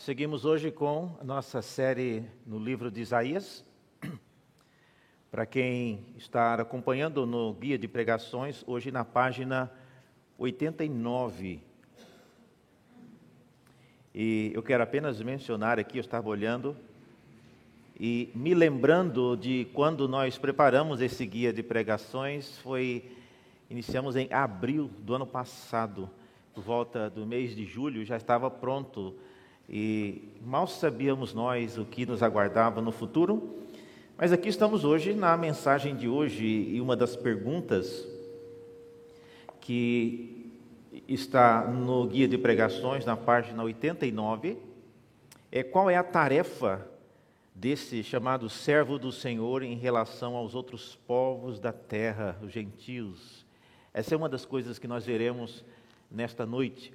Nós seguimos hoje com a nossa série no livro de Isaías. Para quem está acompanhando no guia de pregações, hoje na página 89. E eu quero apenas mencionar aqui, eu estava olhando e me lembrando de quando nós preparamos esse guia de pregações, foi iniciamos em abril do ano passado, por volta do mês de julho, já estava pronto e mal sabíamos nós o que nos aguardava no futuro. Mas aqui estamos hoje na mensagem de hoje e uma das perguntas que está no guia de pregações, na página 89, é qual é a tarefa desse chamado servo do Senhor em relação aos outros povos da terra, os gentios. Essa é uma das coisas que nós veremos nesta noite.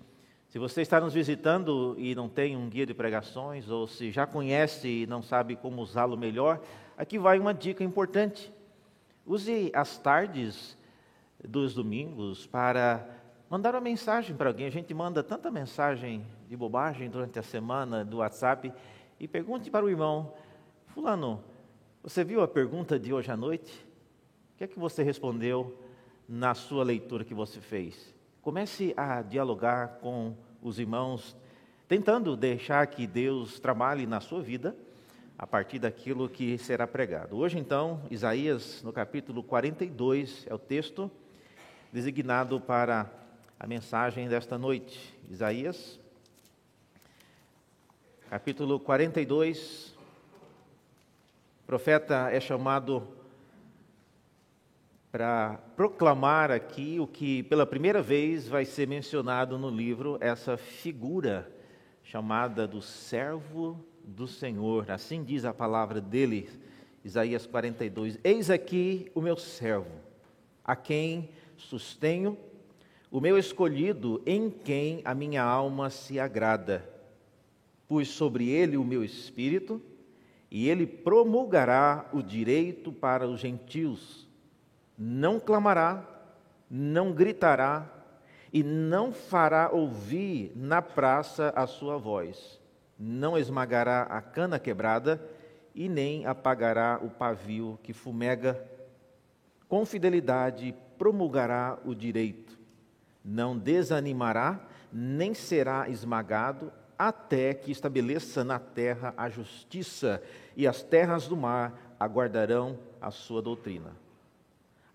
Se você está nos visitando e não tem um guia de pregações, ou se já conhece e não sabe como usá-lo melhor, aqui vai uma dica importante. Use as tardes dos domingos para mandar uma mensagem para alguém. A gente manda tanta mensagem de bobagem durante a semana do WhatsApp e pergunte para o irmão: Fulano, você viu a pergunta de hoje à noite? O que é que você respondeu na sua leitura que você fez? Comece a dialogar com os irmãos, tentando deixar que Deus trabalhe na sua vida a partir daquilo que será pregado. Hoje, então, Isaías, no capítulo 42, é o texto designado para a mensagem desta noite. Isaías, capítulo 42, o profeta é chamado para proclamar aqui o que pela primeira vez vai ser mencionado no livro, essa figura chamada do servo do Senhor. Assim diz a palavra dele, Isaías 42. Eis aqui o meu servo, a quem sustenho, o meu escolhido, em quem a minha alma se agrada. Pus sobre ele o meu espírito e ele promulgará o direito para os gentios. Não clamará, não gritará e não fará ouvir na praça a sua voz. Não esmagará a cana quebrada e nem apagará o pavio que fumega. Com fidelidade promulgará o direito. Não desanimará, nem será esmagado, até que estabeleça na terra a justiça, e as terras do mar aguardarão a sua doutrina.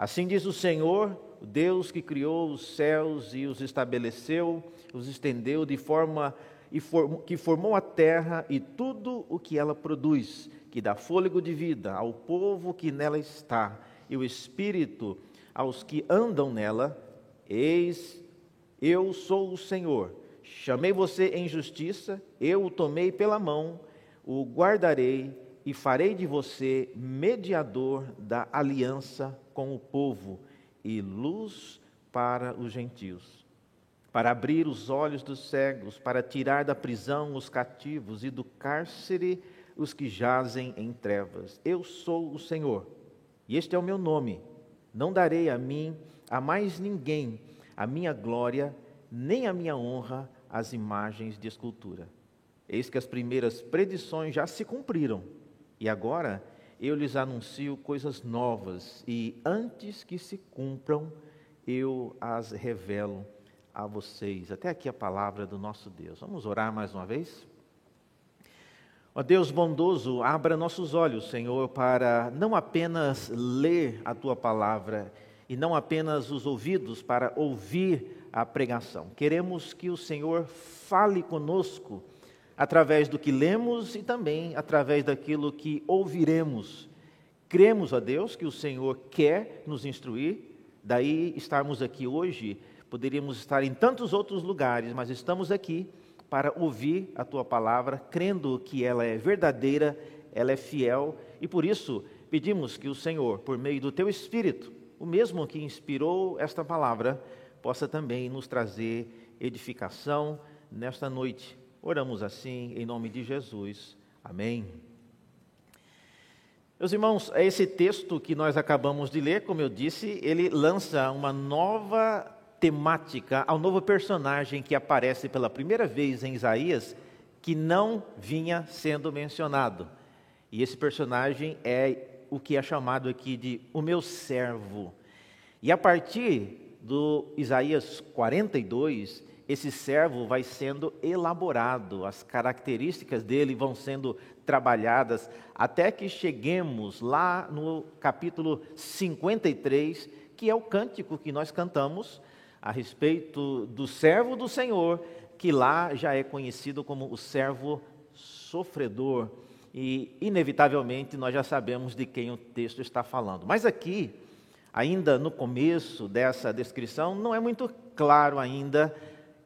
Assim diz o Senhor, Deus que criou os céus e os estabeleceu, os estendeu de forma e que formou a terra e tudo o que ela produz, que dá fôlego de vida ao povo que nela está, e o espírito aos que andam nela. Eis, eu sou o Senhor Chamei você em justiça, eu o tomei pela mão, o guardarei e farei de você mediador da aliança com o povo e luz para os gentios, para abrir os olhos dos cegos, para tirar da prisão os cativos e do cárcere os que jazem em trevas. Eu sou o Senhor, e este é o meu nome. Não darei a mim, a mais ninguém, a minha glória, nem a minha honra, as imagens de escultura. Eis que as primeiras predições já se cumpriram, e agora eu lhes anuncio coisas novas, e antes que se cumpram, eu as revelo a vocês. Até aqui a palavra do nosso Deus. Vamos orar mais uma vez? Ó Deus bondoso, abra nossos olhos, Senhor, para não apenas ler a tua palavra e não apenas os ouvidos para ouvir a pregação. Queremos que o Senhor fale conosco através do que lemos e também através daquilo que ouviremos. Cremos a Deus que o Senhor quer nos instruir, daí estarmos aqui hoje. Poderíamos estar em tantos outros lugares, mas estamos aqui para ouvir a tua palavra, crendo que ela é verdadeira, ela é fiel, e por isso pedimos que o Senhor, por meio do teu Espírito, o mesmo que inspirou esta palavra, possa também nos trazer edificação nesta noite. Oramos assim em nome de Jesus. Amém. Meus irmãos, esse texto que nós acabamos de ler, como eu disse, ele lança uma nova temática ao novo personagem que aparece pela primeira vez em Isaías, que não vinha sendo mencionado. E esse personagem é o que é chamado aqui de o meu servo. E a partir do Isaías 42, esse servo vai sendo elaborado, as características dele vão sendo trabalhadas, até que cheguemos lá no capítulo 53, que é o cântico que nós cantamos a respeito do servo do Senhor, que lá já é conhecido como o servo sofredor. E, inevitavelmente, nós já sabemos de quem o texto está falando. Mas aqui, ainda no começo dessa descrição, não é muito claro ainda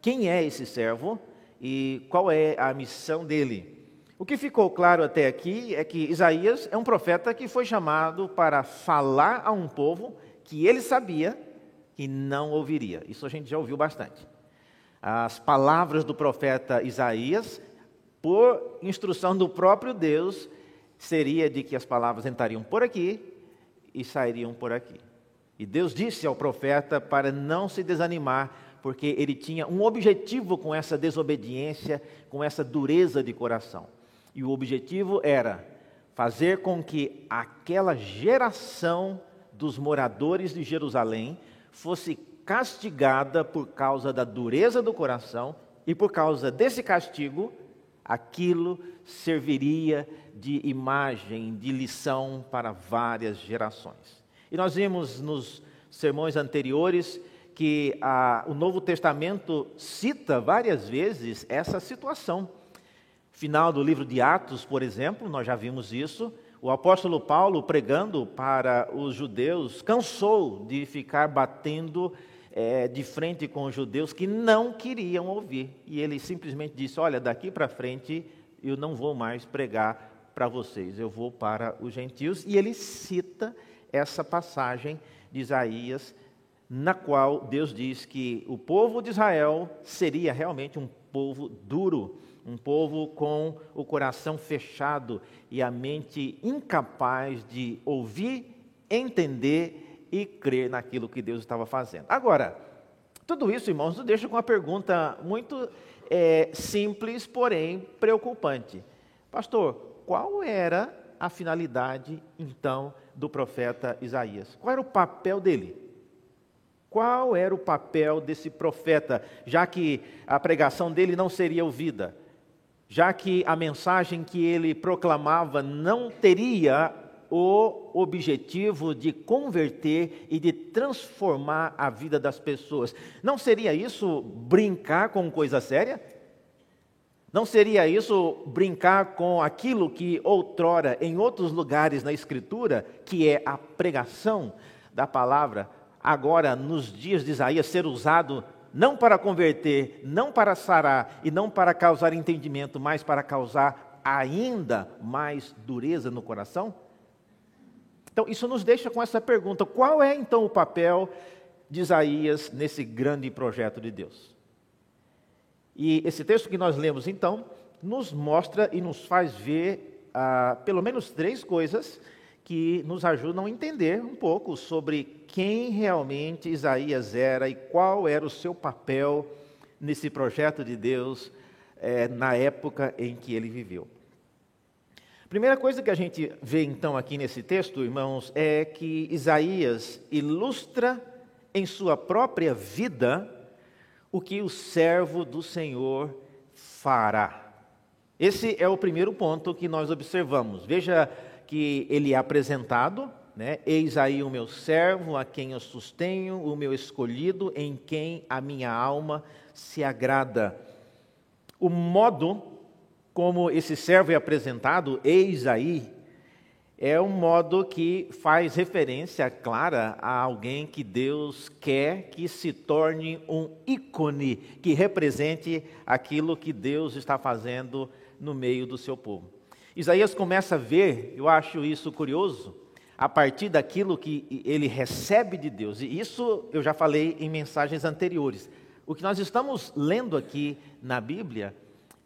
quem é esse servo e qual é a missão dele. O que ficou claro até aqui é que Isaías é um profeta que foi chamado para falar a um povo que ele sabia que não ouviria. Isso a gente já ouviu bastante. As palavras do profeta Isaías, por instrução do próprio Deus, seria de que as palavras entrariam por aqui e sairiam por aqui. E Deus disse ao profeta para não se desanimar, porque ele tinha um objetivo com essa desobediência, com essa dureza de coração. E o objetivo era fazer com que aquela geração dos moradores de Jerusalém fosse castigada por causa da dureza do coração, e por causa desse castigo, aquilo serviria de imagem, de lição para várias gerações. E nós vimos nos sermões anteriores que a, o Novo Testamento cita várias vezes essa situação. Final do livro de Atos, por exemplo, nós já vimos isso. O apóstolo Paulo, pregando para os judeus, cansou de ficar batendo é, de frente com os judeus que não queriam ouvir. E ele simplesmente disse: Olha, daqui para frente eu não vou mais pregar para vocês, eu vou para os gentios. E ele cita essa passagem de Isaías na qual Deus diz que o povo de Israel seria realmente um povo duro, um povo com o coração fechado e a mente incapaz de ouvir, entender e crer naquilo que Deus estava fazendo. Agora, tudo isso, irmãos, nos deixa com uma pergunta muito é, simples, porém preocupante. Pastor, qual era a finalidade, então, do profeta Isaías? Qual era o papel dele? Qual era o papel desse profeta, já que a pregação dele não seria ouvida, já que a mensagem que ele proclamava não teria o objetivo de converter e de transformar a vida das pessoas. Não seria isso brincar com coisa séria? Não seria isso brincar com aquilo que outrora, em outros lugares na Escritura, que é a pregação da palavra, agora, nos dias de Isaías, ser usado não para converter, não para sarar e não para causar entendimento, mas para causar ainda mais dureza no coração? Então, isso nos deixa com essa pergunta: qual é então o papel de Isaías nesse grande projeto de Deus? E esse texto que nós lemos, então, nos mostra e nos faz ver ah, pelo menos três coisas que nos ajudam a entender um pouco sobre quem realmente Isaías era e qual era o seu papel nesse projeto de Deus é, na época em que ele viveu. Primeira coisa que a gente vê então aqui nesse texto, irmãos, é que Isaías ilustra em sua própria vida o que o servo do Senhor fará. Esse é o primeiro ponto que nós observamos. Veja que ele é apresentado, né? Eis aí o meu servo, a quem eu sustenho, o meu escolhido, em quem a minha alma se agrada. O modo como esse servo é apresentado, eis aí, é um modo que faz referência clara a alguém que Deus quer que se torne um ícone que represente aquilo que Deus está fazendo no meio do seu povo. Isaías começa a ver, eu acho isso curioso, a partir daquilo que ele recebe de Deus. E isso eu já falei em mensagens anteriores. O que nós estamos lendo aqui na Bíblia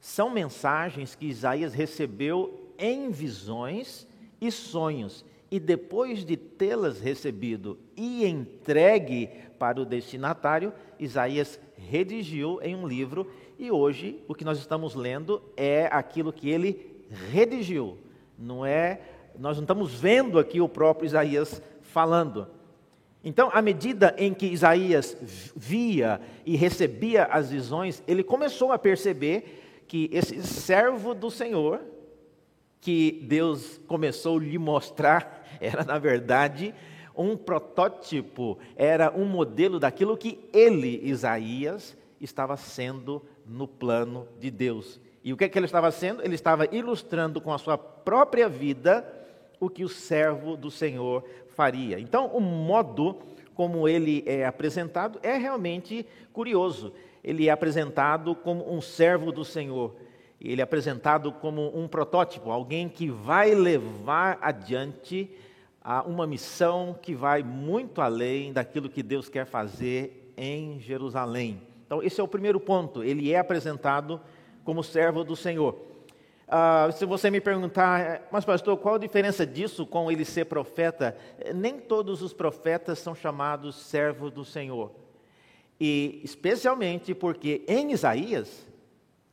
são mensagens que Isaías recebeu em visões e sonhos. E depois de tê-las recebido e entregue para o destinatário, Isaías redigiu em um livro e hoje o que nós estamos lendo é aquilo que ele redigiu. Não é, nós não estamos vendo aqui o próprio Isaías falando. Então, à medida em que Isaías via e recebia as visões, ele começou a perceber que esse servo do Senhor, que Deus começou a lhe mostrar, era na verdade um protótipo, era um modelo daquilo que ele, Isaías, estava sendo no plano de Deus. E o que, é que ele estava sendo? Ele estava ilustrando com a sua própria vida o que o servo do Senhor faria. Então, o modo como ele é apresentado é realmente curioso. Ele é apresentado como um servo do Senhor. Ele é apresentado como um protótipo, alguém que vai levar adiante a uma missão que vai muito além daquilo que Deus quer fazer em Jerusalém. Então, esse é o primeiro ponto. Ele é apresentado como servo do Senhor. Ah, se você me perguntar, mas pastor, qual a diferença disso com ele ser profeta? Nem todos os profetas são chamados servos do Senhor. E especialmente porque em Isaías,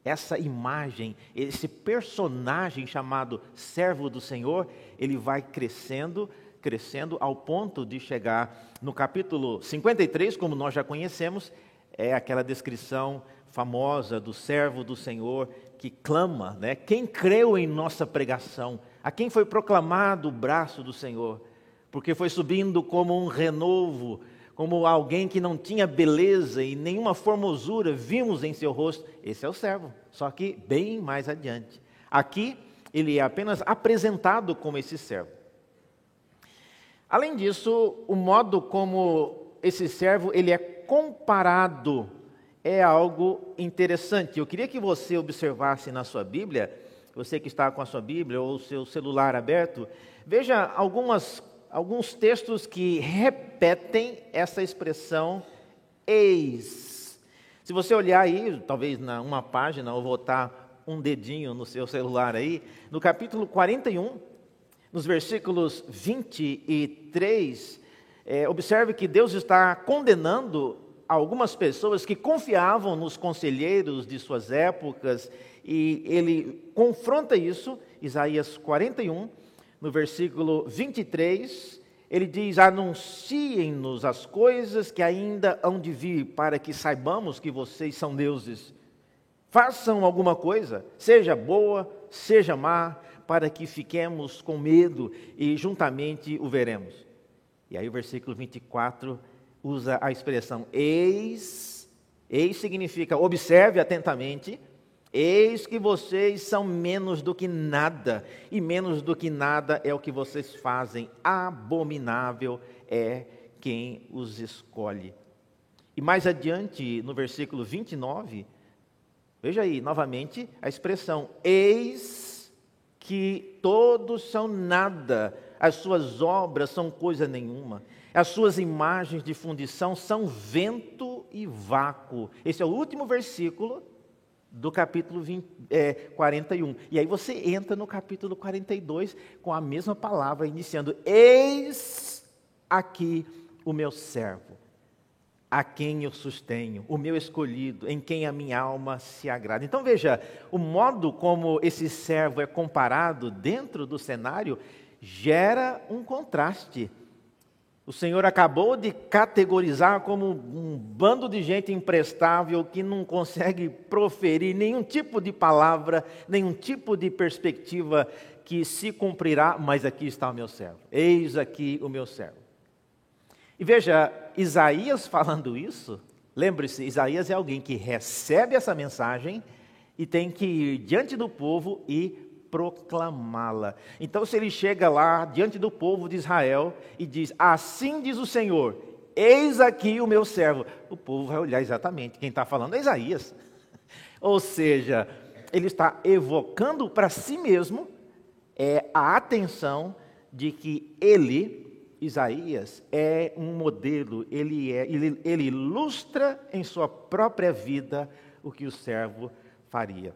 essa imagem, esse personagem chamado servo do Senhor, ele vai crescendo, crescendo ao ponto de chegar no capítulo 53, como nós já conhecemos, é aquela descrição famosa do servo do Senhor que clama, né? Quem creu em nossa pregação? A quem foi proclamado o braço do Senhor? Porque foi subindo como um renovo, como alguém que não tinha beleza e nenhuma formosura vimos em seu rosto. Esse é o servo, só que bem mais adiante. Aqui ele é apenas apresentado como esse servo. Além disso, o modo como esse servo ele é comparado é algo interessante. Eu queria que você observasse na sua Bíblia, você que está com a sua Bíblia ou o seu celular aberto, veja algumas, alguns textos que repetem essa expressão eis. Se você olhar aí, talvez na uma página, ou botar um dedinho no seu celular aí, no capítulo 41, nos versículos 23, é, observe que Deus está condenando algumas pessoas que confiavam nos conselheiros de suas épocas, e ele confronta isso, Isaías 41, no versículo 23, ele diz: Anunciem-nos as coisas que ainda hão de vir, para que saibamos que vocês são deuses. Façam alguma coisa, seja boa, seja má, para que fiquemos com medo e juntamente o veremos. E aí o versículo 24 usa a expressão eis. Eis significa observe atentamente. Eis que vocês são menos do que nada, e menos do que nada é o que vocês fazem. Abominável é quem os escolhe. E mais adiante, no versículo 29, veja aí novamente a expressão: Eis que todos são nada, as suas obras são coisa nenhuma. As suas imagens de fundição são vento e vácuo. Esse é o último versículo do capítulo 20, é, 41. E aí você entra no capítulo 42 com a mesma palavra, iniciando: Eis aqui o meu servo, a quem eu sustenho, o meu escolhido, em quem a minha alma se agrada. Então veja, o modo como esse servo é comparado dentro do cenário gera um contraste o Senhor acabou de categorizar como um bando de gente imprestável que não consegue proferir nenhum tipo de palavra, nenhum tipo de perspectiva que se cumprirá, mas aqui está o meu servo. Eis aqui o meu servo. E veja, Isaías falando isso, lembre-se, Isaías é alguém que recebe essa mensagem e tem que ir diante do povo e proclamá-la. Então, se ele chega lá diante do povo de Israel e diz: Assim diz o Senhor, eis aqui o meu servo, o povo vai olhar exatamente. Quem está falando é Isaías. Ou seja, ele está evocando para si mesmo é, a atenção de que ele, Isaías, é um modelo, ele, é, ele, ele ilustra em sua própria vida o que o servo faria.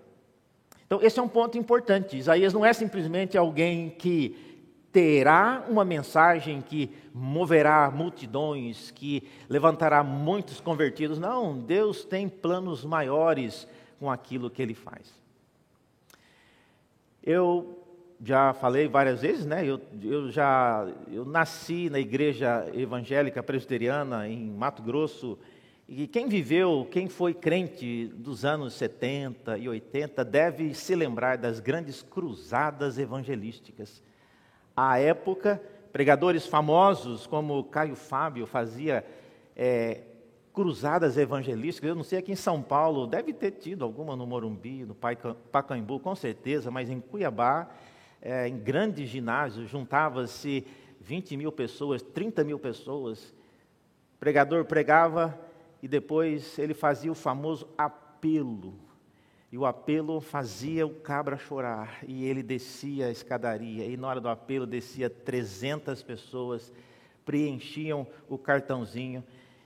Então, esse é um ponto importante. Isaías não é simplesmente alguém que terá uma mensagem que moverá multidões, que levantará muitos convertidos. Não, Deus tem planos maiores com aquilo que ele faz. Eu já falei várias vezes, né? Eu, eu já eu nasci na igreja evangélica presbiteriana em Mato Grosso. E quem viveu, quem foi crente dos anos 70 e 80, deve se lembrar das grandes cruzadas evangelísticas. À época, pregadores famosos como Caio Fábio fazia é, cruzadas evangelísticas. Eu não sei aqui em São Paulo, deve ter tido alguma no Morumbi, no Pacaembu, com certeza, mas em Cuiabá é, em grandes ginásios, juntava-se 20 mil pessoas, 30 mil pessoas. O pregador pregava e depois ele fazia o famoso apelo. E o apelo fazia o cabra chorar. E ele descia a escadaria. E na hora do apelo descia 300 pessoas, preenchiam o cartãozinho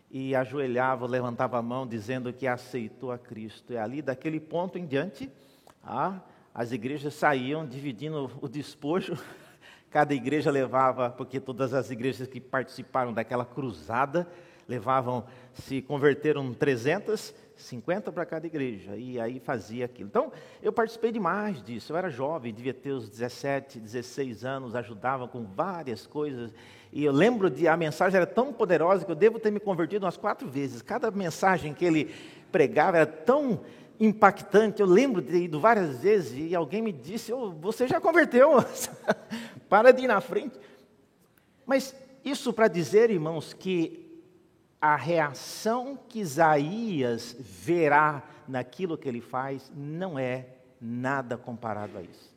e ajoelhavam, levantavam a mão dizendo que aceitou a Cristo. E ali, daquele ponto em diante, ah, as igrejas saíam dividindo o despojo, cada igreja levava, porque todas as igrejas que participaram daquela cruzada levavam, se converteram 350 para cada igreja, e aí fazia aquilo. Então, eu participei demais disso, eu era jovem, devia ter uns 17, 16 anos, ajudava com várias coisas, e eu lembro de a mensagem era tão poderosa que eu devo ter me convertido umas quatro vezes. Cada mensagem que ele pregava era tão impactante. Eu lembro de ido várias vezes e alguém me disse: oh, Você já converteu, para de ir na frente. Mas isso para dizer, irmãos, que a reação que Isaías verá naquilo que ele faz não é nada comparado a isso.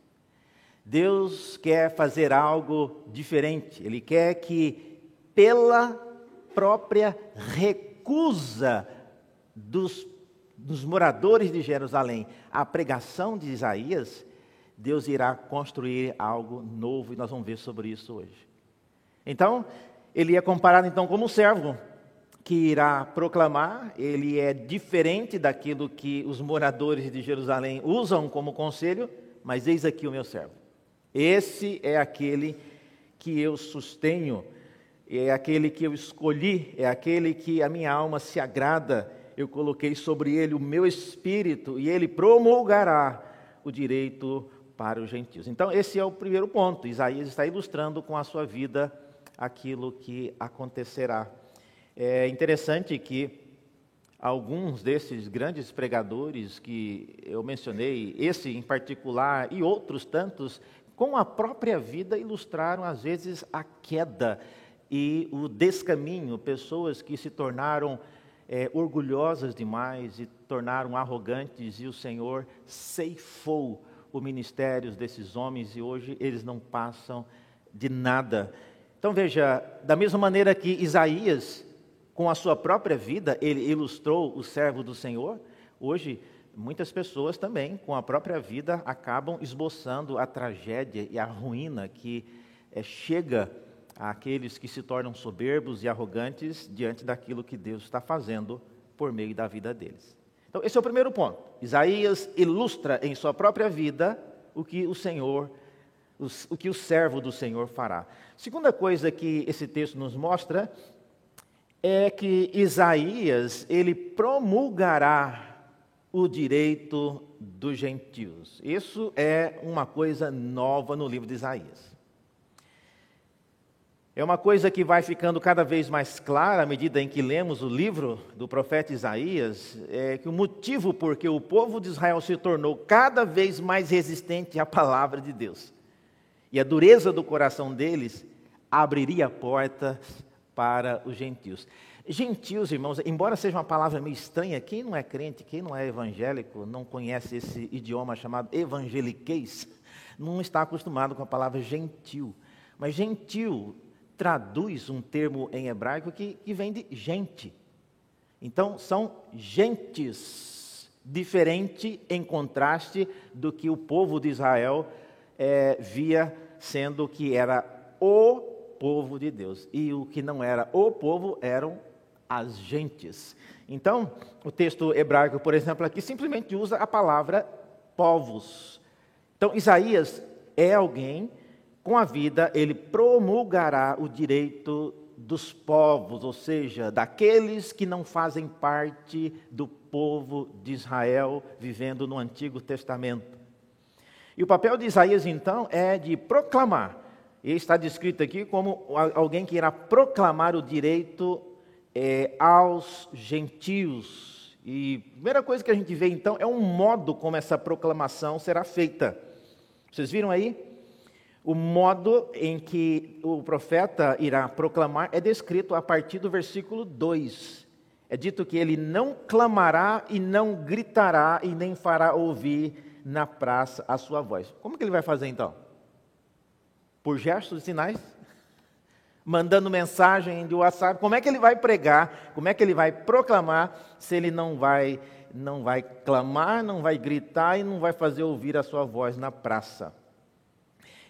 Deus quer fazer algo diferente, Ele quer que, pela própria recusa dos dos moradores de Jerusalém a pregação de Isaías, Deus irá construir algo novo e nós vamos ver sobre isso hoje. Então, ele é comparado então como um servo que irá proclamar, ele é diferente daquilo que os moradores de Jerusalém usam como conselho, mas eis aqui o meu servo. Esse é aquele que eu sustenho, é aquele que eu escolhi, é aquele que a minha alma se agrada eu coloquei sobre ele o meu espírito e ele promulgará o direito para os gentios. Então, esse é o primeiro ponto. Isaías está ilustrando com a sua vida aquilo que acontecerá. É interessante que alguns desses grandes pregadores que eu mencionei, esse em particular e outros tantos, com a própria vida ilustraram às vezes a queda e o descaminho, pessoas que se tornaram é, orgulhosas demais e tornaram arrogantes, e o Senhor ceifou o ministério desses homens e hoje eles não passam de nada. Então veja, da mesma maneira que Isaías, com a sua própria vida, ele ilustrou o servo do Senhor, hoje muitas pessoas também, com a própria vida, acabam esboçando a tragédia e a ruína que é, chega àqueles que se tornam soberbos e arrogantes diante daquilo que Deus está fazendo por meio da vida deles. Então, esse é o primeiro ponto. Isaías ilustra em sua própria vida o que o Senhor, o que o servo do Senhor fará. Segunda coisa que esse texto nos mostra é que Isaías, ele promulgará o direito dos gentios. Isso é uma coisa nova no livro de Isaías. É uma coisa que vai ficando cada vez mais clara à medida em que lemos o livro do profeta Isaías, é que o motivo por que o povo de Israel se tornou cada vez mais resistente à palavra de Deus e a dureza do coração deles abriria portas para os gentios. Gentios, irmãos, embora seja uma palavra meio estranha, quem não é crente, quem não é evangélico, não conhece esse idioma chamado evangeliquez, não está acostumado com a palavra gentil. Mas gentil traduz um termo em hebraico que, que vem de gente. Então, são gentes, diferente em contraste do que o povo de Israel é, via sendo que era o povo de Deus. E o que não era o povo eram as gentes. Então, o texto hebraico, por exemplo, aqui simplesmente usa a palavra povos. Então, Isaías é alguém com a vida, ele promulgará o direito dos povos, ou seja, daqueles que não fazem parte do povo de Israel vivendo no Antigo Testamento. E o papel de Isaías, então, é de proclamar. E está descrito aqui como alguém que irá proclamar o direito é, aos gentios. E a primeira coisa que a gente vê, então, é um modo como essa proclamação será feita. Vocês viram aí? O modo em que o profeta irá proclamar é descrito a partir do versículo 2. É dito que ele não clamará e não gritará e nem fará ouvir na praça a sua voz. Como que ele vai fazer então? Por gestos e sinais? Mandando mensagem de WhatsApp? Como é que ele vai pregar? Como é que ele vai proclamar se ele não vai não vai clamar, não vai gritar e não vai fazer ouvir a sua voz na praça?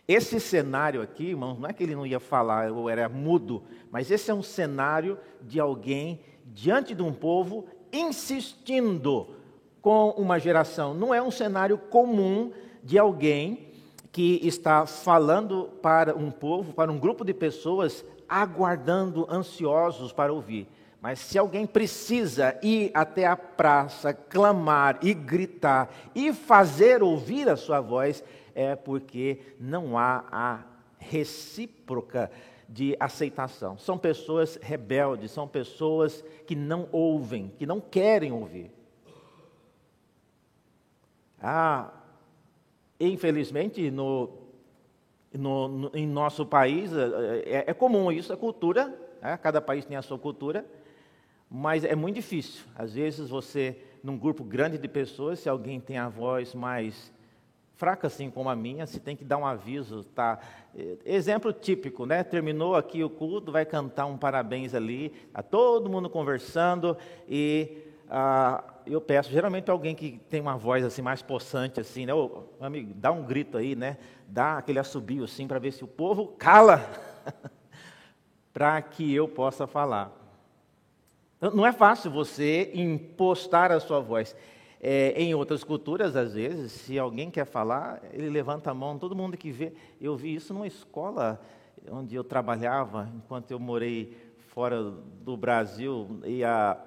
Esse cenário aqui, irmãos, não é que ele não ia falar ou era mudo, mas esse é um cenário de alguém diante de um povo, insistindo com uma geração. Não é um cenário comum de alguém que está falando para um povo, para um grupo de pessoas, aguardando, ansiosos para ouvir. Mas se alguém precisa ir até a praça, clamar e gritar e fazer ouvir a sua voz, é porque não há a recíproca de aceitação. São pessoas rebeldes, são pessoas que não ouvem, que não querem ouvir. Ah, infelizmente, no, no, no em nosso país, é, é, comum isso, a cultura, né? cada país tem a sua cultura, mas é muito difícil. Às vezes você, num grupo grande de pessoas, se alguém tem a voz mais fraca assim como a minha, se tem que dar um aviso, tá? Exemplo típico, né? Terminou aqui o culto, vai cantar um parabéns ali, tá todo mundo conversando e ah, eu peço, geralmente alguém que tem uma voz assim mais possante assim, né? Ô, amigo, dá um grito aí, né? Dá aquele assobio assim para ver se o povo cala, para que eu possa falar. Não é fácil você impostar a sua voz. É, em outras culturas, às vezes, se alguém quer falar, ele levanta a mão, todo mundo que vê. Eu vi isso numa escola onde eu trabalhava, enquanto eu morei fora do Brasil, e a,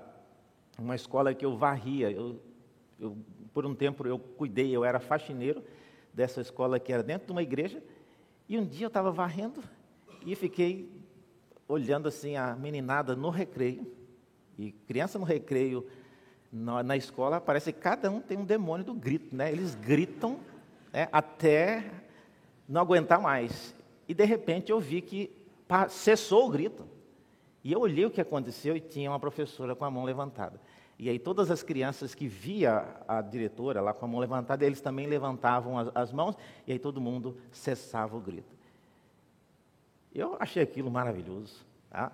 uma escola que eu varria. Eu, eu, por um tempo eu cuidei, eu era faxineiro dessa escola que era dentro de uma igreja, e um dia eu estava varrendo e fiquei olhando assim a meninada no recreio, e criança no recreio na, na, escola parece que cada um tem um demônio do grito, né? Eles gritam né, até não aguentar mais. E de repente eu vi que cessou o grito. E eu olhei o que aconteceu e tinha uma professora com a mão levantada. E aí todas as crianças que via a diretora lá com a mão levantada, eles também levantavam as, as mãos e aí todo mundo cessava o grito. Eu achei aquilo maravilhoso. Tá?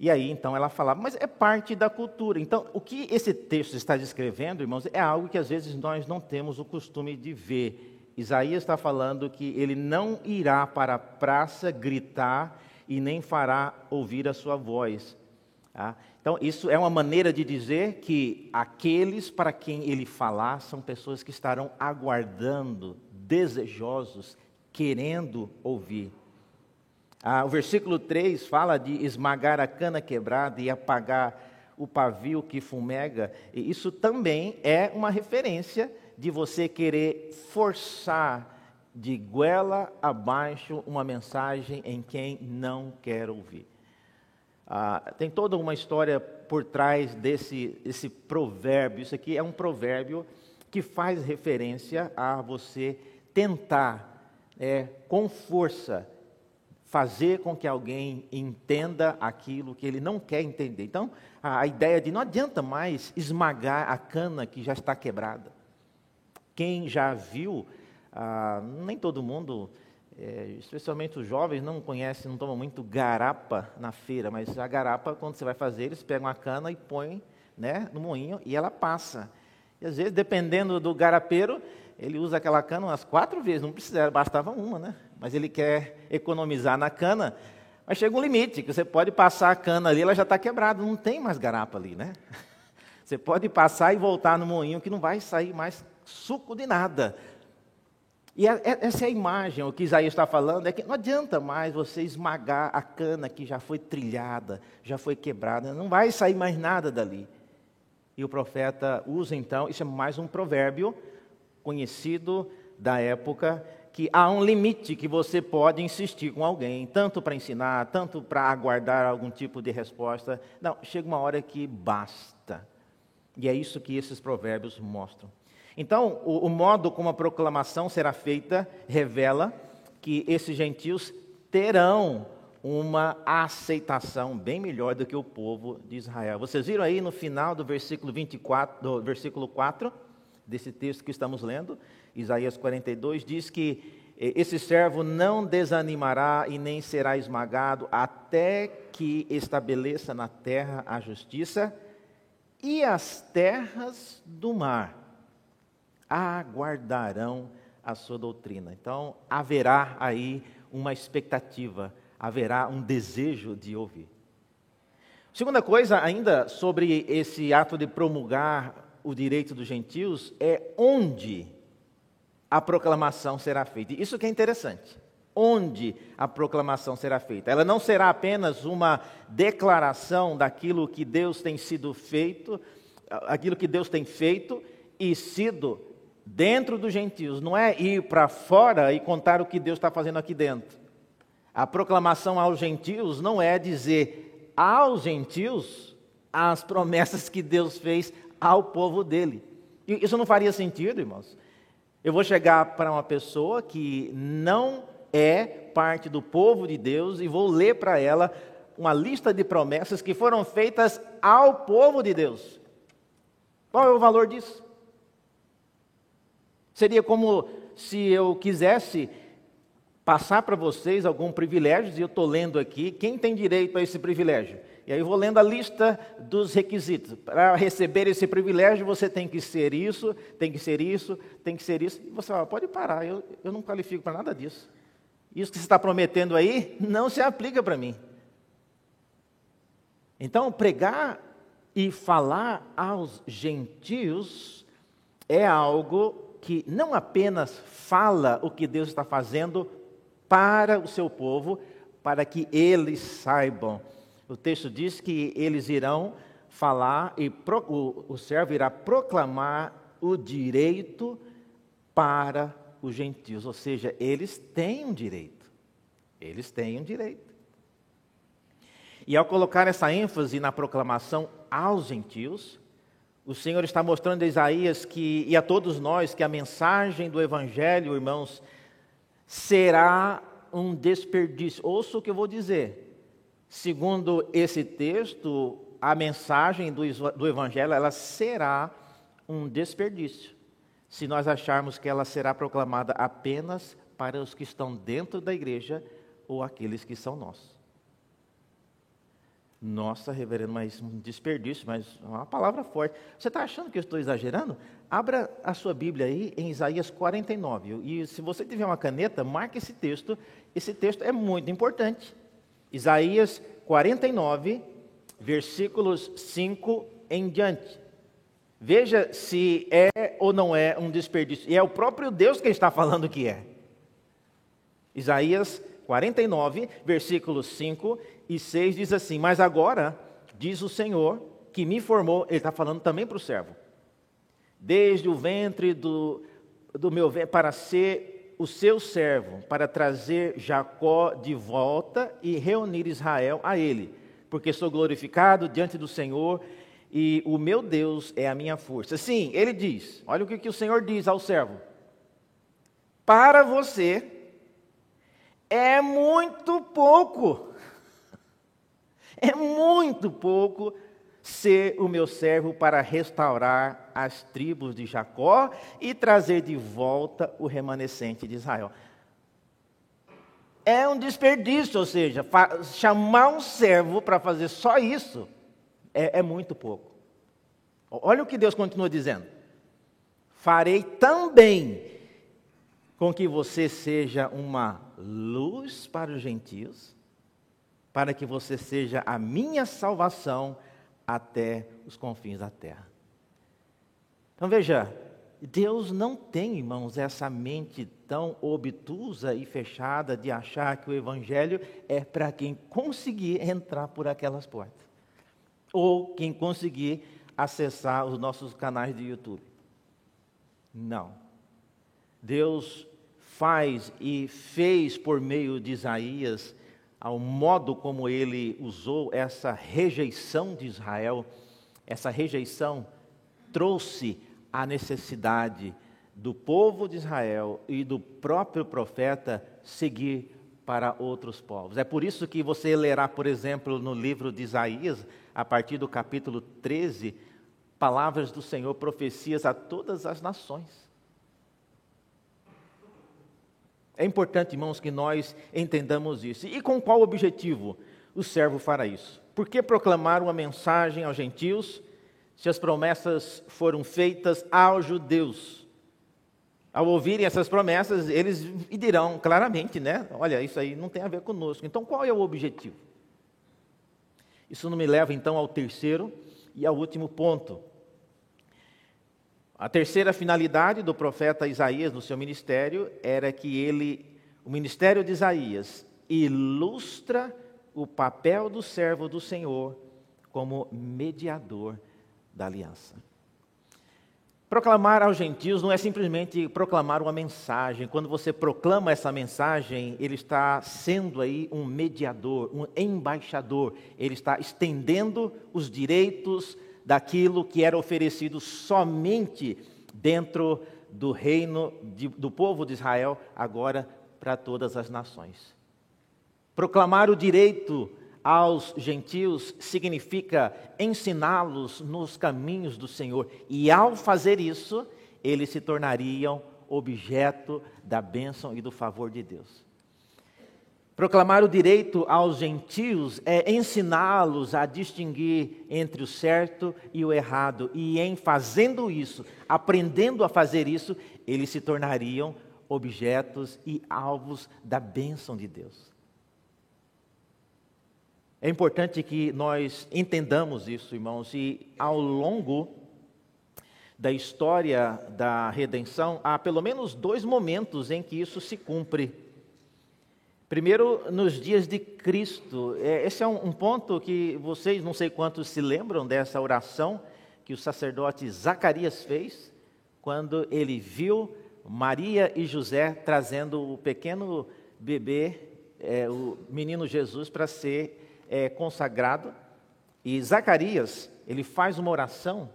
E aí, então, ela falava, mas é parte da cultura. Então, o que esse texto está descrevendo, irmãos, é algo que às vezes nós não temos o costume de ver. Isaías está falando que ele não irá para a praça gritar e nem fará ouvir a sua voz. Tá? Então, isso é uma maneira de dizer que aqueles para quem ele falar são pessoas que estarão aguardando, desejosos, querendo ouvir. Ah, o versículo 3 fala de esmagar a cana quebrada e apagar o pavio que fumega. E isso também é uma referência de você querer forçar de goela abaixo uma mensagem em quem não quer ouvir. Ah, tem toda uma história por trás desse, desse provérbio. Isso aqui é um provérbio que faz referência a você tentar, é, com força, fazer com que alguém entenda aquilo que ele não quer entender. Então, a, ideia de não adianta mais esmagar a cana que já está quebrada. Quem já viu, ah, nem todo mundo, é, especialmente os jovens, não conhecem, não tomam muito garapa na feira, mas a garapa, quando você vai fazer, eles pegam a cana e põem né, no moinho e ela passa. E às vezes, dependendo do garapeiro, ele usa aquela cana umas quatro vezes, não precisa, bastava uma, né? Mas ele quer economizar na cana, mas chega um limite, que você pode passar a cana ali, ela já está quebrada, não tem mais garapa ali, né? Você pode passar e voltar no moinho que não vai sair mais suco de nada. E é, é, essa é a imagem, o que Isaías está falando, é que não adianta mais você esmagar a cana que já foi trilhada, já foi quebrada, não vai sair mais nada dali. E o profeta usa então, isso é mais um provérbio conhecido da época, que há um limite que você pode insistir com alguém, tanto para ensinar, tanto para aguardar algum tipo de resposta. Não, chega uma hora que basta. E é isso que esses provérbios mostram. Então, o, o modo como a proclamação será feita revela que esses gentios terão uma aceitação bem melhor do que o povo de Israel. Vocês viram aí no final do versículo 24, do versículo 4 desse texto que estamos lendo, Isaías 42 diz que eh, esse servo não desanimará e nem será esmagado até que estabeleça na terra a justiça e as terras do mar aguardarão a sua doutrina. Então, haverá aí uma expectativa, haverá um desejo de ouvir. Segunda coisa, ainda sobre esse ato de promulgar o direito dos gentios, é onde a proclamação será feita. Isso que é interessante. Onde a proclamação será feita. Ela não será apenas uma declaração daquilo que Deus tem sido feito, aquilo que Deus tem feito e sido dentro dos gentios. Não é ir para fora e contar o que Deus está fazendo aqui dentro. A proclamação aos gentios não é dizer aos gentios as promessas que Deus fez ao povo dele. Isso não faria sentido, irmãos. Eu vou chegar para uma pessoa que não é parte do povo de Deus e vou ler para ela uma lista de promessas que foram feitas ao povo de Deus. Qual é o valor disso? Seria como se eu quisesse passar para vocês algum privilégio, e eu estou lendo aqui, quem tem direito a esse privilégio? E aí eu vou lendo a lista dos requisitos. Para receber esse privilégio, você tem que ser isso, tem que ser isso, tem que ser isso. E você fala, pode parar, eu, eu não qualifico para nada disso. Isso que você está prometendo aí, não se aplica para mim. Então, pregar e falar aos gentios é algo que não apenas fala o que Deus está fazendo para o seu povo, para que eles saibam o texto diz que eles irão falar e pro, o, o servo irá proclamar o direito para os gentios, ou seja, eles têm um direito. Eles têm um direito. E ao colocar essa ênfase na proclamação aos gentios, o Senhor está mostrando a Isaías que, e a todos nós que a mensagem do Evangelho, irmãos, será um desperdício. Ouça o que eu vou dizer. Segundo esse texto, a mensagem do, do Evangelho ela será um desperdício, se nós acharmos que ela será proclamada apenas para os que estão dentro da igreja ou aqueles que são nossos. Nossa, reverendo, mas um desperdício, mas uma palavra forte. Você está achando que eu estou exagerando? Abra a sua Bíblia aí em Isaías 49. E se você tiver uma caneta, marque esse texto. Esse texto é muito importante. Isaías 49, versículos 5 em diante. Veja se é ou não é um desperdício. E é o próprio Deus que está falando que é. Isaías 49, versículos 5 e 6 diz assim: Mas agora, diz o Senhor, que me formou, ele está falando também para o servo, desde o ventre do, do meu para ser o seu servo para trazer Jacó de volta e reunir Israel a ele, porque sou glorificado diante do Senhor e o meu Deus é a minha força. Sim, ele diz: olha o que, que o Senhor diz ao servo: para você é muito pouco, é muito pouco ser o meu servo para restaurar as tribos de Jacó e trazer de volta o remanescente de Israel. É um desperdício, ou seja, chamar um servo para fazer só isso é, é muito pouco. Olha o que Deus continua dizendo: farei também com que você seja uma luz para os gentios, para que você seja a minha salvação até os confins da terra. Então veja, Deus não tem, irmãos, essa mente tão obtusa e fechada de achar que o Evangelho é para quem conseguir entrar por aquelas portas, ou quem conseguir acessar os nossos canais de YouTube. Não. Deus faz e fez por meio de Isaías, ao modo como ele usou essa rejeição de Israel, essa rejeição trouxe a necessidade do povo de Israel e do próprio profeta seguir para outros povos. É por isso que você lerá, por exemplo, no livro de Isaías, a partir do capítulo 13, palavras do Senhor, profecias a todas as nações. É importante, irmãos, que nós entendamos isso. E com qual objetivo o servo fará isso? Por que proclamar uma mensagem aos gentios se as promessas foram feitas aos judeus? Ao ouvirem essas promessas, eles dirão claramente, né? Olha, isso aí não tem a ver conosco. Então, qual é o objetivo? Isso não me leva então ao terceiro e ao último ponto. A terceira finalidade do profeta Isaías no seu ministério era que ele, o ministério de Isaías, ilustra o papel do servo do Senhor como mediador da aliança. Proclamar aos gentios não é simplesmente proclamar uma mensagem. Quando você proclama essa mensagem, ele está sendo aí um mediador, um embaixador. Ele está estendendo os direitos daquilo que era oferecido somente dentro do reino de, do povo de Israel, agora para todas as nações. Proclamar o direito aos gentios significa ensiná-los nos caminhos do Senhor, e ao fazer isso, eles se tornariam objeto da bênção e do favor de Deus. Proclamar o direito aos gentios é ensiná-los a distinguir entre o certo e o errado, e em fazendo isso, aprendendo a fazer isso, eles se tornariam objetos e alvos da bênção de Deus. É importante que nós entendamos isso, irmãos, e ao longo da história da redenção, há pelo menos dois momentos em que isso se cumpre. Primeiro, nos dias de Cristo. É, esse é um, ponto que vocês, não sei quantos se lembram dessa oração que o sacerdote Zacarias fez, quando ele viu Maria e José trazendo o pequeno bebê, é, o menino Jesus, para ser é, consagrado. E Zacarias, ele faz uma oração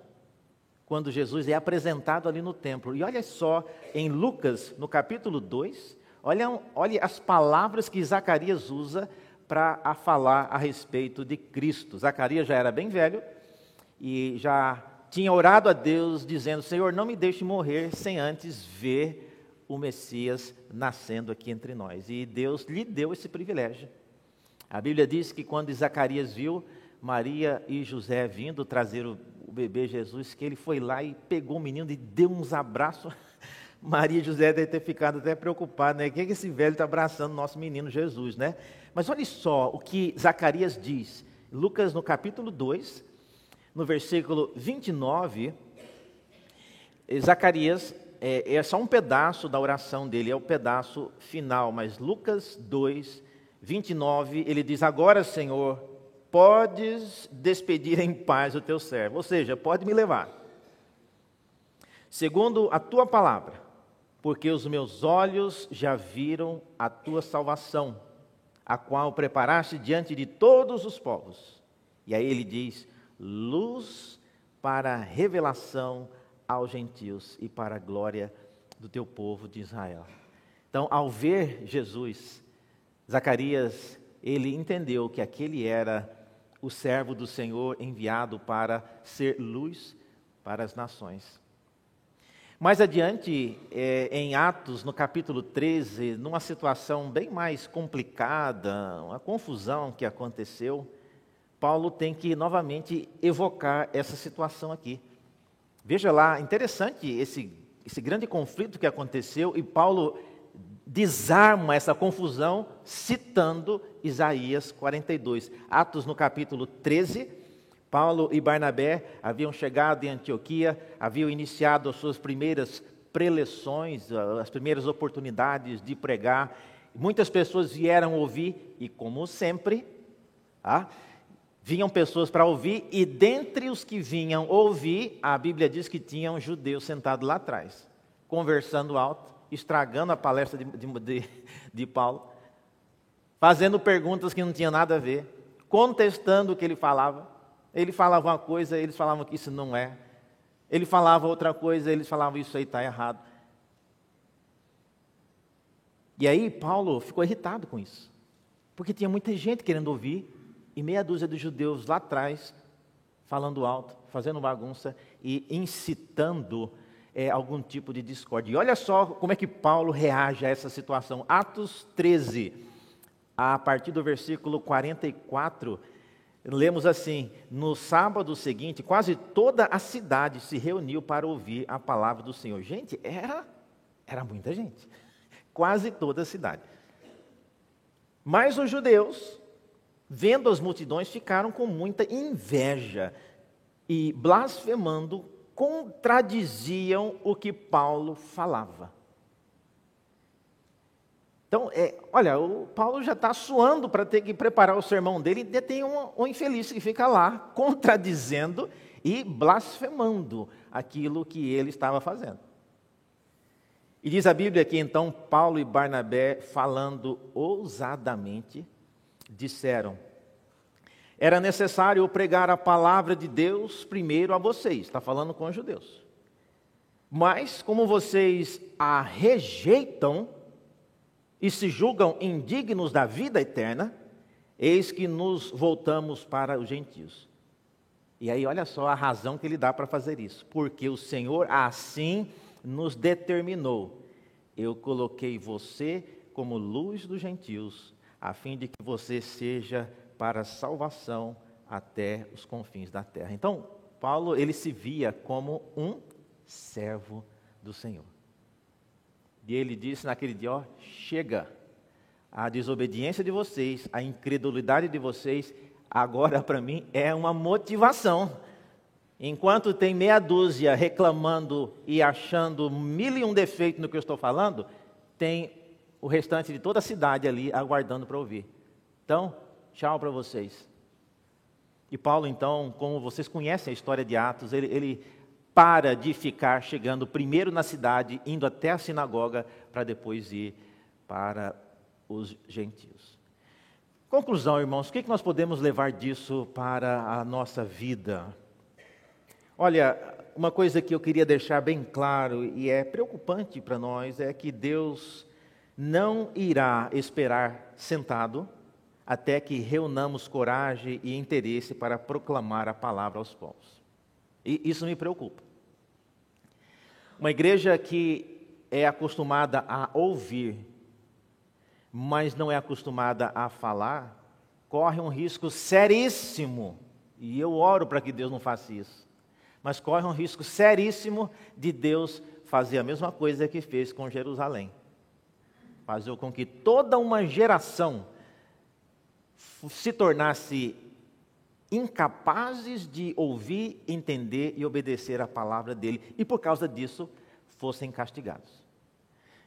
quando Jesus é apresentado ali no templo. E olha só, em Lucas, no capítulo 2, olha, olha as palavras que Zacarias usa para falar a respeito de Cristo. Zacarias já era bem velho e já tinha orado a Deus, dizendo: Senhor, não me deixe morrer sem antes ver o Messias nascendo aqui entre nós. E Deus lhe deu esse privilégio. A Bíblia diz que quando Zacarias viu Maria e José vindo trazer o, o bebê Jesus, que ele foi lá e pegou o menino e deu uns abraços. Maria e José devem ter ficado até preocupados, né? Quem é que esse velho está abraçando nosso menino Jesus, né? Mas olha só o que Zacarias diz. Lucas, no capítulo 2, no versículo 29, Zacarias, é, é só um pedaço da oração dele, é o pedaço final, mas Lucas 2, 29, ele diz: Agora, Senhor, podes despedir em paz o teu servo, ou seja, pode me levar. Segundo a tua palavra, porque os meus olhos já viram a tua salvação, a qual preparaste diante de todos os povos. E aí ele diz: luz para a revelação aos gentios e para a glória do teu povo de Israel. Então, ao ver Jesus, Zacarias, ele entendeu que aquele era o servo do Senhor enviado para ser luz para as nações. Mais adiante, é, em Atos, no capítulo 13, numa situação bem mais complicada, uma confusão que aconteceu, Paulo tem que novamente evocar essa situação aqui. Veja lá, interessante esse, esse grande conflito que aconteceu, e Paulo desarma essa confusão citando Isaías 42. Atos no capítulo 13, Paulo e Barnabé haviam chegado em Antioquia, haviam iniciado as suas primeiras preleções, as primeiras oportunidades de pregar. Muitas pessoas vieram ouvir e, como sempre, ah, vinham pessoas para ouvir, e dentre os que vinham ouvir, a Bíblia diz que tinha um judeu sentado lá atrás, conversando alto, estragando a palestra de, de, de Paulo, fazendo perguntas que não tinham nada a ver, contestando o que ele falava. Ele falava uma coisa, eles falavam que isso não é. Ele falava outra coisa, eles falavam isso aí está errado. E aí Paulo ficou irritado com isso, porque tinha muita gente querendo ouvir, e meia dúzia de judeus lá atrás, falando alto, fazendo bagunça e incitando é, algum tipo de discórdia. E olha só como é que Paulo reage a essa situação. Atos 13, a partir do versículo 44, lemos assim: No sábado seguinte, quase toda a cidade se reuniu para ouvir a palavra do Senhor. Gente, era, era muita gente, quase toda a cidade. Mas os judeus, vendo as multidões, ficaram com muita inveja e blasfemando contradiziam o que Paulo falava. Então, é, olha, o Paulo já está suando para ter que preparar o sermão dele, e tem um, um infeliz que fica lá contradizendo e blasfemando aquilo que ele estava fazendo. E diz a Bíblia que então Paulo e Barnabé, falando ousadamente, disseram: era necessário pregar a palavra de Deus primeiro a vocês, está falando com os judeus. Mas, como vocês a rejeitam e se julgam indignos da vida eterna, eis que nos voltamos para os gentios. E aí, olha só a razão que ele dá para fazer isso. Porque o Senhor assim nos determinou. Eu coloquei você como luz dos gentios, a fim de que você seja para salvação até os confins da terra. Então, Paulo, ele se via como um servo do Senhor. E ele disse naquele dia: ó, chega, a desobediência de vocês, a incredulidade de vocês, agora para mim é uma motivação. Enquanto tem meia dúzia reclamando e achando mil e um defeitos no que eu estou falando, tem o restante de toda a cidade ali aguardando para ouvir. Então, Tchau para vocês. E Paulo, então, como vocês conhecem a história de Atos, ele, ele para de ficar chegando primeiro na cidade, indo até a sinagoga, para depois ir para os gentios. Conclusão, irmãos, o que nós podemos levar disso para a nossa vida? Olha, uma coisa que eu queria deixar bem claro e é preocupante para nós é que Deus não irá esperar sentado até que reunamos coragem e interesse para proclamar a palavra aos povos. E isso me preocupa. Uma igreja que é acostumada a ouvir, mas não é acostumada a falar, corre um risco seríssimo, e eu oro para que Deus não faça isso, mas corre um risco seríssimo de Deus fazer a mesma coisa que fez com Jerusalém. Fazer com que toda uma geração se tornasse incapazes de ouvir, entender e obedecer a palavra dele, e por causa disso fossem castigados.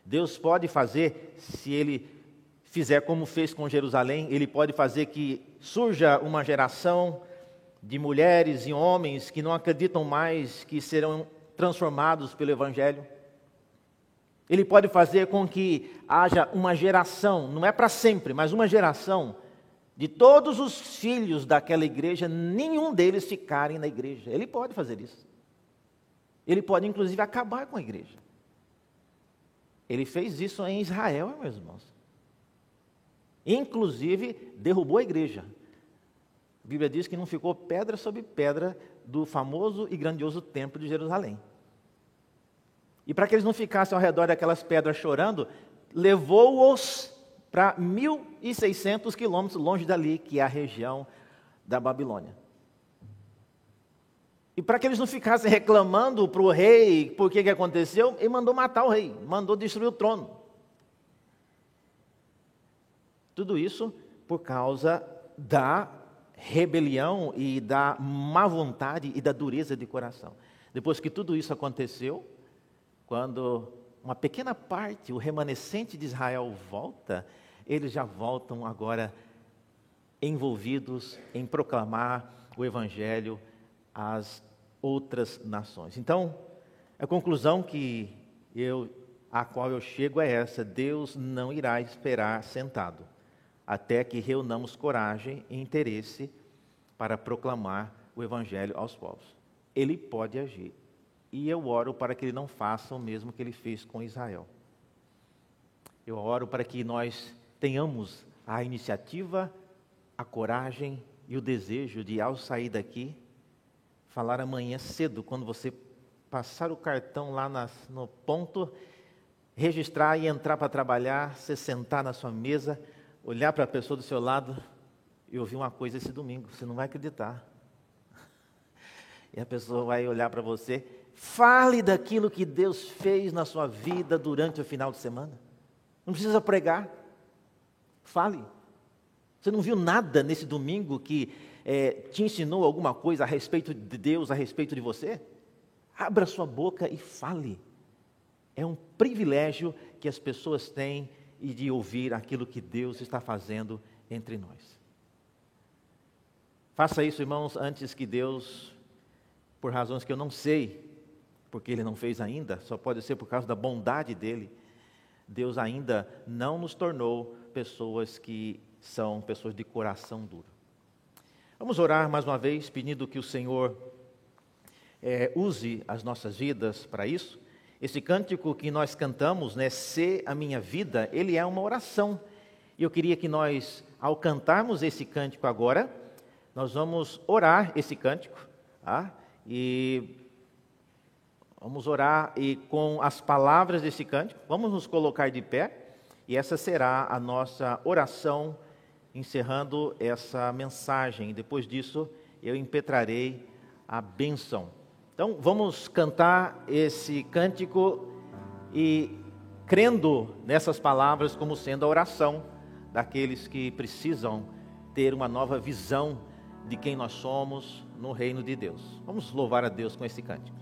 Deus pode fazer, se ele fizer como fez com Jerusalém, ele pode fazer que surja uma geração de mulheres e homens que não acreditam mais que serão transformados pelo Evangelho. Ele pode fazer com que haja uma geração, não é para sempre, mas uma geração de todos os filhos daquela igreja, nenhum deles ficarem na igreja. Ele pode fazer isso. Ele pode, inclusive, acabar com a igreja. Ele fez isso em Israel, meus irmãos. Inclusive, derrubou a igreja. A Bíblia diz que não ficou pedra sobre pedra do famoso e grandioso templo de Jerusalém. E para que eles não ficassem ao redor daquelas pedras chorando, levou-os para 1.600 quilômetros longe dali, que é a região da Babilônia. E para que eles não ficassem reclamando para o rei por que, que aconteceu, ele mandou matar o rei, mandou destruir o trono. Tudo isso por causa da rebelião e da má vontade e da dureza de coração. Depois que tudo isso aconteceu, quando uma pequena parte, o remanescente de Israel volta, eles já voltam agora envolvidos em proclamar o Evangelho às outras nações. Então, a conclusão que eu, a qual eu chego é essa: Deus não irá esperar sentado até que reunamos coragem e interesse para proclamar o Evangelho aos povos. Ele pode agir. E eu oro para que ele não faça o mesmo que ele fez com Israel. Eu oro para que nós tenhamos a iniciativa, a coragem e o desejo de, ao sair daqui, falar amanhã cedo, quando você passar o cartão lá no ponto, registrar e entrar para trabalhar, você sentar na sua mesa, olhar para a pessoa do seu lado e ouvir uma coisa esse domingo, você não vai acreditar. E a pessoa vai olhar para você, fale daquilo que Deus fez na sua vida durante o final de semana. Não precisa pregar, fale. Você não viu nada nesse domingo que é, te ensinou alguma coisa a respeito de Deus, a respeito de você? Abra sua boca e fale. É um privilégio que as pessoas têm de ouvir aquilo que Deus está fazendo entre nós. Faça isso, irmãos, antes que Deus, por razões que eu não sei, porque Ele não fez ainda, só pode ser por causa da bondade dEle, Deus ainda não nos tornou pessoas que são pessoas de coração duro. Vamos orar mais uma vez, pedindo que o Senhor é, use as nossas vidas para isso. Esse cântico que nós cantamos, né, Se a minha vida, ele é uma oração. E eu queria que nós, ao cantarmos esse cântico agora, nós vamos orar esse cântico, tá? E vamos orar e com as palavras desse cântico, vamos nos colocar de pé, e essa será a nossa oração encerrando essa mensagem. Depois disso, eu impetrarei a bênção. Então, vamos cantar esse cântico e crendo nessas palavras como sendo a oração daqueles que precisam ter uma nova visão de quem nós somos no reino de Deus. Vamos louvar a Deus com esse cântico.